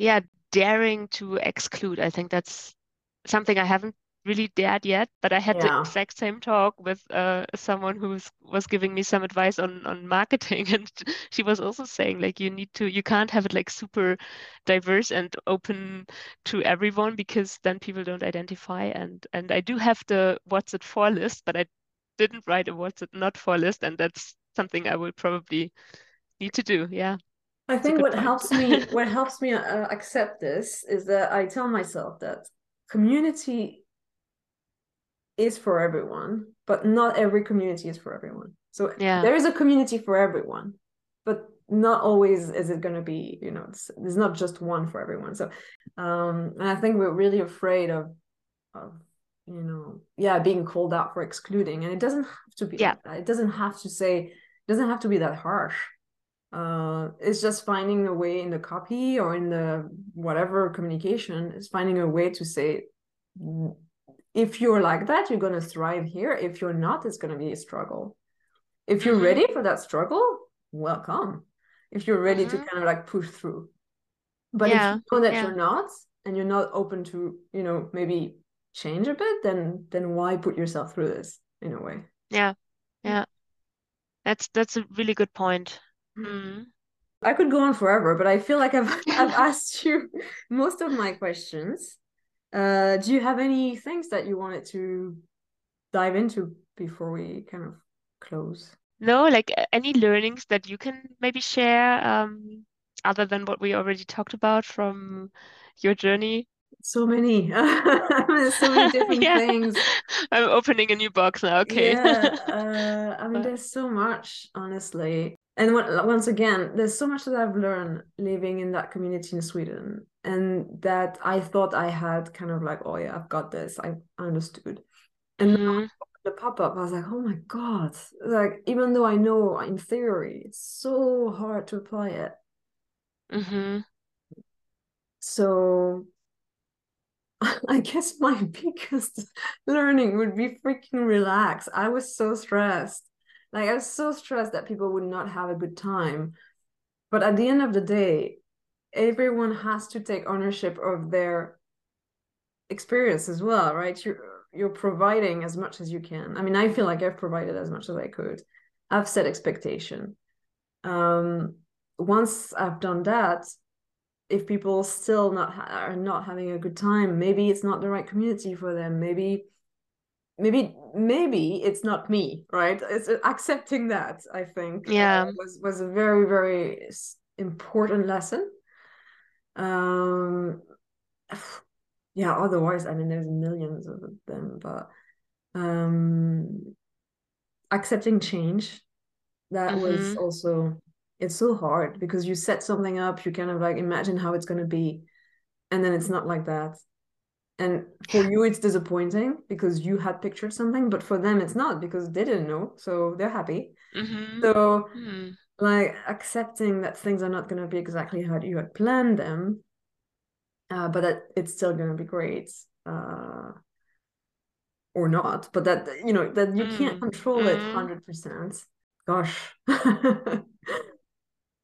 Yeah, daring to exclude. I think that's something I haven't really dared yet, but I had the exact same talk with uh, someone who was, was giving me some advice on on marketing, and she was also saying like you need to you can't have it like super diverse and open to everyone because then people don't identify. And and I do have the what's it for list, but I didn't write a what's it not for list, and that's something I will probably need to do. Yeah. I think what point. helps me what helps me uh, accept this is that I tell myself that community is for everyone, but not every community is for everyone. So Yeah. there is a community for everyone, but not always is it going to be, you know, it's, there's not just one for everyone. So, um, and I think we're really afraid of, of, you know, yeah, being called out for excluding, and it doesn't have to be. Yeah. like. It doesn't have to say. It doesn't have to be that harsh uh it's just finding a way in the copy or in the whatever communication is finding a way to say "Mm, if you're like that you're going to thrive here if you're not it's going to be a struggle if you're Mhm. ready for that struggle welcome if you're ready to Mhm. kind of like push through but Yeah, if you know that yeah. you're not and you're not open to you know maybe change a bit then then why put yourself through this in a way Yeah. Yeah. That's that's a really good point. Mm. I could go on forever, but I feel like I've I've asked you most of my questions. Uh, do you have any things that you wanted to dive into before we kind of close? No, like any learnings that you can maybe share, um, other than what we already talked about from your journey? So many, so many different Yeah. things. I'm opening a new box now. Okay. Yeah, uh, I mean, there's so much, honestly. And what, once again, there's so much that I've learned living in that community in Sweden, and that I thought I had kind of like, oh yeah, I've got this. I understood. And Mhm. the pop-up, I was like, oh my God. Like, even though I know in theory, it's so hard to apply it. Mm-hmm. So I guess my biggest learning would be freaking relax. I was so stressed. Like I was so stressed that people would not have a good time. But at the end of the day, everyone has to take ownership of their experience as well, right? You're you're providing as much as you can. I mean, I feel like I've provided as much as I could. I've set expectation. Um, once I've done that, if people still not ha- are not having a good time maybe it's not the right community for them maybe maybe maybe it's not me right it's accepting that i think uh, Yeah. was was a very very important lesson um yeah otherwise i mean there's millions of them but um accepting change that was Mhm. also it's so hard because you set something up you kind of like imagine how it's going to be and then it's not like that and for you it's disappointing because you had pictured something but for them it's not because they didn't know so they're happy Mhm. so Mm. like accepting that things are not going to be exactly how you had planned them uh, but that it's still going to be great uh, or not but that you know that you can't Mm. control it Mm. 100% gosh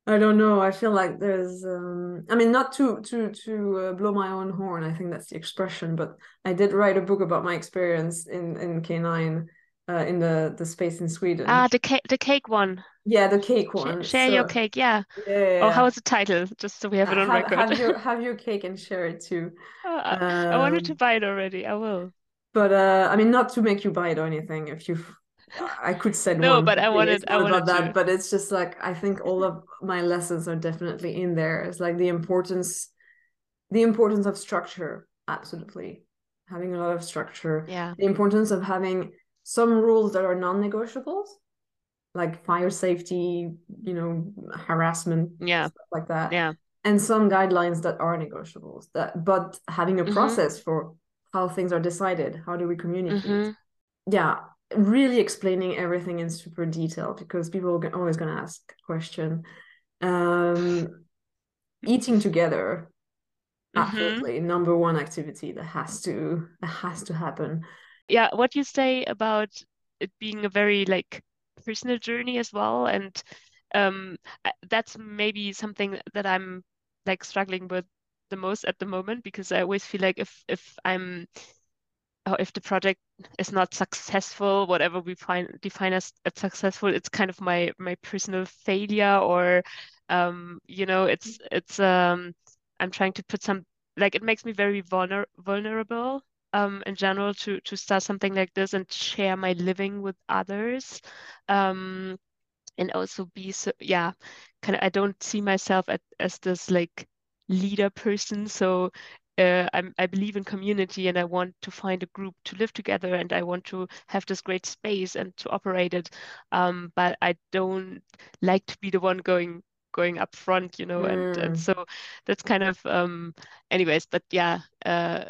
I don't know. I feel like there's um I mean not to to to uh, blow my own horn. I think that's the expression, but I did write a book about my experience in in K9 uh, in the the space in Sweden. Ah, the cake, the cake one. yeah, the cake Sh- one. Share your cake. Yeah. Yeah, yeah, Or yeah. how's the title? Just so we have it on have, record. have your have your cake and share it too. Ah, I wanted to Um, buy it already. I will. But uh, I mean, not to make you buy it or anything. If you, I could send No, one. but I wanted- I not about wanted that. But it's just like I think all of my lessons are definitely in there. It's like the importance the importance of structure absolutely having a lot of structure Yeah. the importance of having some rules that are non-negotiables like fire safety you know harassment Yeah. stuff like that Yeah. and some guidelines that are negotiables that but having a Mhm. process for how things are decided how do we communicate Mhm. yeah really explaining everything in super detail because people are always going to ask a question um eating together Mhm. absolutely number one activity that has to that has to happen Yeah, what you say about it being a very like personal journey as well, and um, that's maybe something that I'm like struggling with the most at the moment because I always feel like if if I'm if the project is not successful, whatever we find define as, successful, it's kind of my my personal failure or um, you know, it's it's um I'm trying to put some like it makes me very vulner vulnerable um in general to to start something like this and share my living with others. Um and also be so yeah kind of i don't see myself at, as this like leader person so uh, I'm, i believe in community and i want to find a group to live together and i want to have this great space and to operate it um, but i don't like to be the one going going up front you know and and Mm. so that's kind of um anyways but yeah uh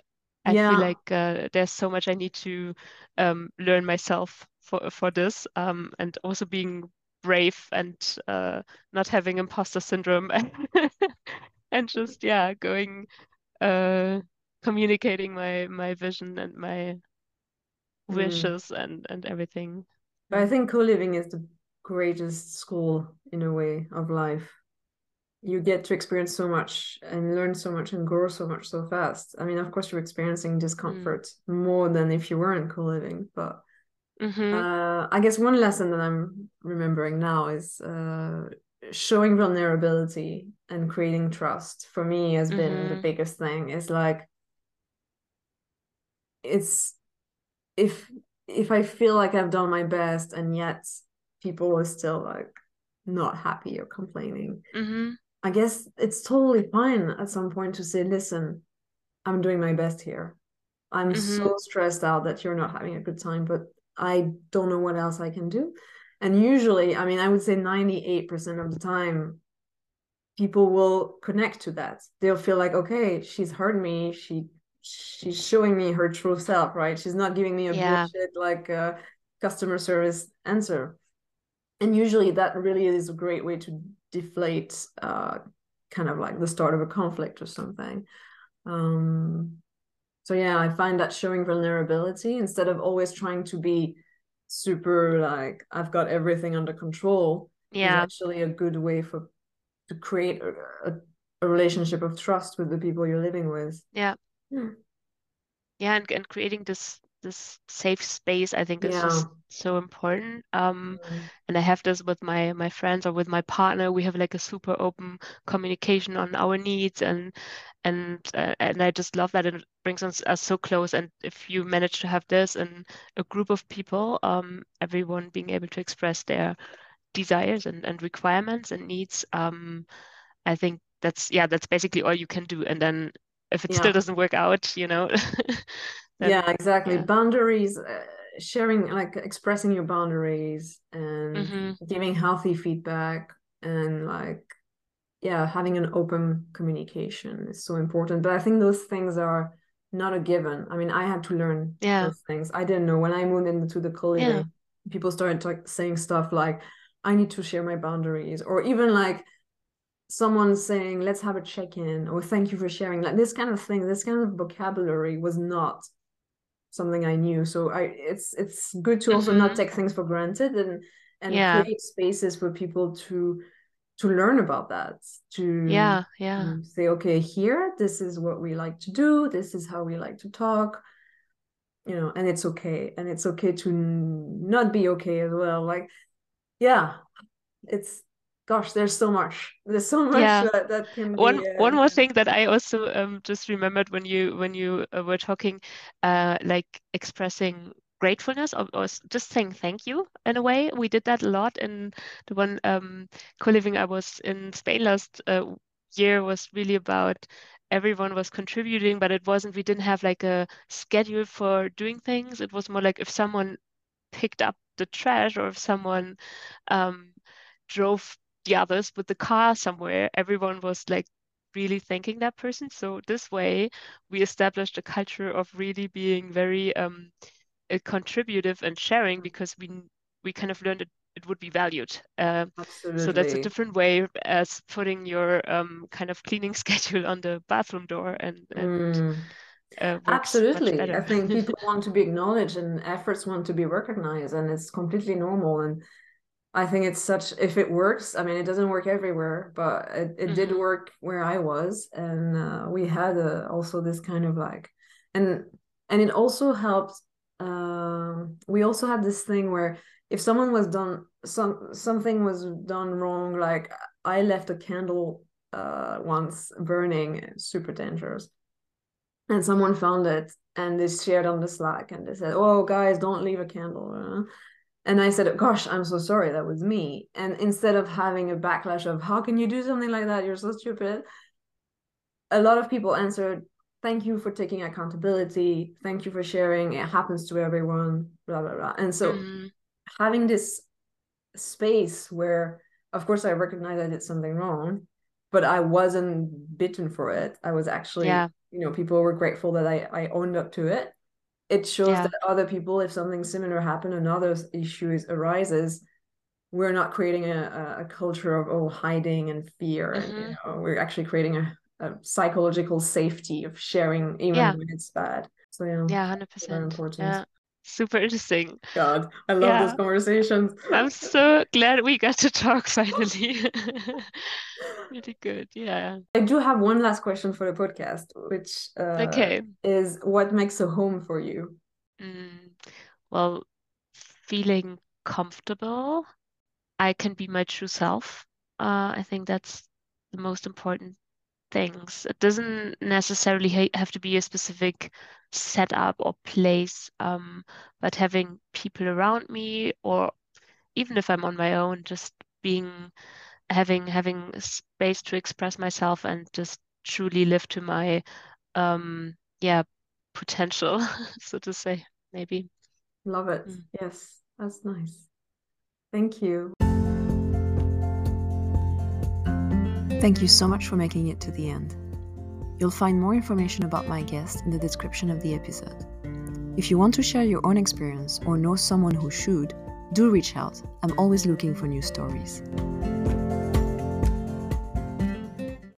I Yeah. feel like uh, there's so much I need to um, learn myself for for this, um, and also being brave and uh, not having imposter syndrome and just yeah going uh, communicating my my vision and my Mm. wishes and and everything. But I Mm. think co-living is the greatest school in a way of life. You get to experience so much and learn so much and grow so much so fast. I mean, of course, you're experiencing discomfort more than if you weren't co-living. But Mhm. uh, I guess one lesson that I'm remembering now is uh, showing vulnerability and creating trust. For me, has been the Mhm. biggest thing. Is like it's if if I feel like I've done my best and yet people are still like not happy or complaining, Mhm. I guess it's totally fine at some point to say, listen, I'm doing my best here. I'm Mhm. so stressed out that you're not having a good time, but I don't know what else I can do. And usually, I mean, I would say 98% of the time, people will connect to that. They'll feel like, okay, she's heard me. She she's showing me her true self, right? She's not giving me a Yeah. bullshit like uh, customer service answer. And usually that really is a great way to deflate uh, kind of like the start of a conflict or something. Um, so yeah, I find that showing vulnerability instead of always trying to be super like I've got everything under control is Yeah. actually a good way for to create a, a, a relationship of trust with the people you're living with. Yeah. Hmm. Yeah, and, and creating this this safe space, I think is Yeah. just so important. Um, Mm. and I have this with my my friends or with my partner. We have like a super open communication on our needs and and uh, and I just love that it brings us, us so close. And if you manage to have this and a group of people, um, everyone being able to express their desires and, and requirements and needs, um, I think that's yeah, that's basically all you can do. And then if it still doesn't work out, you know, yeah, exactly. yeah. Boundaries, uh, sharing, like expressing your boundaries and Mhm. giving healthy feedback and like, yeah, having an open communication is so important. But I think those things are not a given. I mean, I had to learn Yeah. those things. I didn't know when I moved into the co-living, Yeah. people started like saying stuff like, I need to share my boundaries, or even like someone saying, let's have a check-in, or thank you for sharing. Like this kind of thing, this kind of vocabulary was not something I knew. So I it's it's good to also not Mhm. take things for granted and and Yeah. create spaces for people to to learn about that to Yeah, yeah. say okay here this is what we like to do this is how we like to talk you know and it's okay and it's okay to n- not be okay as well like yeah it's gosh there's so much there's so much Yeah. that, that can be One one uh, more thing that I also um, just remembered when you when you uh, were talking, uh, like expressing gratefulness or, or just saying thank you in a way. We did that a lot in the one um, co-living I was in Spain last uh, year was really about everyone was contributing, but it wasn't, we didn't have like a schedule for doing things. It was more like if someone picked up the trash or if someone um, drove the others with the car somewhere, everyone was like really thanking that person. So this way, we established a culture of really being very um, uh, contributive and sharing because we we kind of learned it, it would be valued. Uh, so that's a different way as putting your um, kind of cleaning schedule on the bathroom door and. and Mm. uh, Absolutely. I think people want to be acknowledged and efforts want to be recognized, and it's completely normal. And I think it's such, if it works, I mean, it doesn't work everywhere, but it, it did Mhm. work where I was. And uh, we had uh, also this kind of like, and and it also helped. Um, we also had this thing where if someone was done, some something was done wrong, like I left a candle uh once burning, super dangerous and someone found it and they shared on the slack and they said oh guys don't leave a candle uh." And i said gosh i'm so sorry that was me. And instead of having a backlash of how can you do something like that? You're so stupid a lot of people answered thank you for taking accountability. Thank you for sharing. It happens to everyone blah blah blah. And so Mhm. having this space where of course i recognize i did something wrong but i wasn't bitten for it. I was actually Yeah. you know people were grateful that i i owned up to it it shows Yeah. that other people if something similar happened another issue is, arises we're not creating a, a- culture of oh hiding and fear and you mm-hmm. know we're actually creating a, a psychological safety of sharing even Yeah. when it's bad so yeah Yeah, hundred it's very percent. important Yeah, super interesting. god i love Yeah. those conversations I'm so glad we got to talk finally. Really good. Yeah. I do have one last question for the podcast, which uh, Okay. is what makes a home for you? Mm, well, feeling comfortable. I can be my true self. Uh, I think that's the most important things. It doesn't necessarily ha have to be a specific setup or place, um, but having people around me, or even if I'm on my own, just being having having space to express myself and just truly live to my um yeah potential, so to say, maybe. Love it. Mm. Yes, that's nice. Thank you. Thank you so much for making it to the end. You'll find more information about my guest in the description of the episode. If you want to share your own experience or know someone who should, do reach out. I'm always looking for new stories.